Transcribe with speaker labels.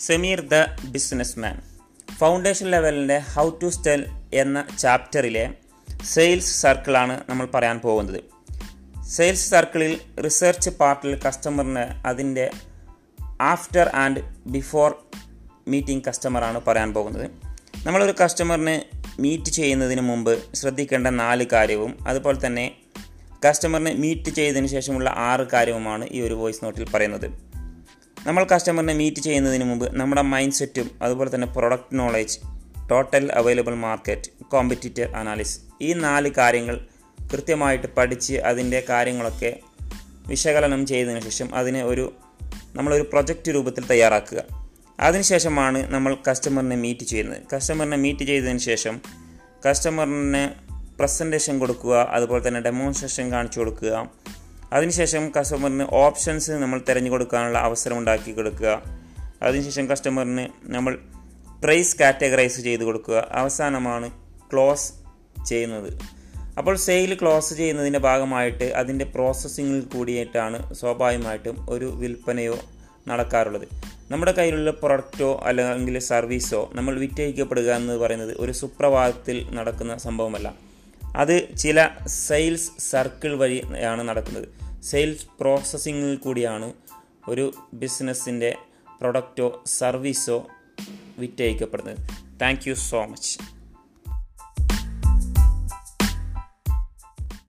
Speaker 1: Sameer the business man foundation ലെവലിന്റെ how to സ്റ്റെൽ എന്ന ചാപ്റ്ററിലെ sales സർക്കിളാണ് നമ്മൾ പറയാൻ പോകുന്നത്. സെയിൽസ് സർക്കിളിൽ റിസർച്ച് പാർട്ടിൽ കസ്റ്റമറിന് അതിന്റെ ആഫ്റ്റർ ആൻഡ് ബിഫോർ മീറ്റിംഗ് കസ്റ്റമറാണ് പറയാൻ പോകുന്നത്. നമ്മളൊരു കസ്റ്റമറിനെ മീറ്റ് ചെയ്യുന്നതിന് മുമ്പ് ശ്രദ്ധിക്കേണ്ട നാല് കാര്യവും അതുപോലെ തന്നെ കസ്റ്റമറിനെ മീറ്റ് ചെയ്തതിന് ശേഷമുള്ള ആറ് കാര്യവുമാണ് ഈ ഒരു വോയിസ് നോട്ടിൽ പറയുന്നത്. നമ്മൾ കസ്റ്റമറിനെ മീറ്റ് ചെയ്യുന്നതിന് മുമ്പ് നമ്മുടെ മൈൻഡ് സെറ്റും അതുപോലെ തന്നെ product knowledge total available market competitor analysis ഈ നാല് കാര്യങ്ങൾ കൃത്യമായിട്ട് പഠിച്ച് അതിന്റെ കാര്യങ്ങളൊക്കെ വിശകലനം ചെയ്തതിന് ശേഷം അതിനെ ഒരു നമ്മളൊരു പ്രൊജക്റ്റ് രൂപത്തിൽ തയ്യാറാക്കുക. അതിനുശേഷമാണ് നമ്മൾ കസ്റ്റമറിനെ മീറ്റ് ചെയ്യുന്നത്. കസ്റ്റമറിനെ മീറ്റ് ചെയ്തതിന് ശേഷം കസ്റ്റമറിന് പ്രസന്റേഷൻ കൊടുക്കുക അതുപോലെ തന്നെ ഡെമോൺസ്ട്രേഷൻ കാണിച്ചു കൊടുക്കുക. അതിനുശേഷം കസ്റ്റമറിന് ഓപ്ഷൻസ് നമ്മൾ തിരഞ്ഞു കൊടുക്കാനുള്ള അവസരം ഉണ്ടാക്കി കൊടുക്കുക. അതിനുശേഷം കസ്റ്റമറിന് നമ്മൾ പ്രൈസ് കാറ്റഗറൈസ് ചെയ്ത് കൊടുക്കുക. അവസാനമാണ് ക്ലോസ് ചെയ്യുന്നത്. അപ്പോൾ സെയിൽ ക്ലോസ് ചെയ്യുന്നതിന്റെ ഭാഗമായിട്ട് അതിന്റെ പ്രോസസ്സിങ്ങിൽ കൂടിയിട്ടാണ് സ്വാഭാവികമായിട്ടും ഒരു വിൽപ്പനയോ നടക്കാറുള്ളത്. നമ്മുടെ കയ്യിലുള്ള പ്രൊഡക്റ്റോ അല്ലെങ്കിൽ സർവീസോ നമ്മൾ വിറ്റഴിക്കപ്പെടുക എന്ന് പറയുന്നത് ഒരു സുപ്രഭാതത്തിൽ നടക്കുന്ന സംഭവമല്ല. അത് ചില സെയിൽസ് സർക്കിൾ വഴിയാണ് നടക്കുന്നത്. സെയിൽസ് പ്രോസസ്സിങ്ങിൽ കൂടിയാണ് ഒരു ബിസിനസ്സിന്റെ പ്രൊഡക്റ്റോ സർവീസോ വിറ്റയക്കപ്പെടുന്നത് താങ്ക് യു സോ മച്ച്.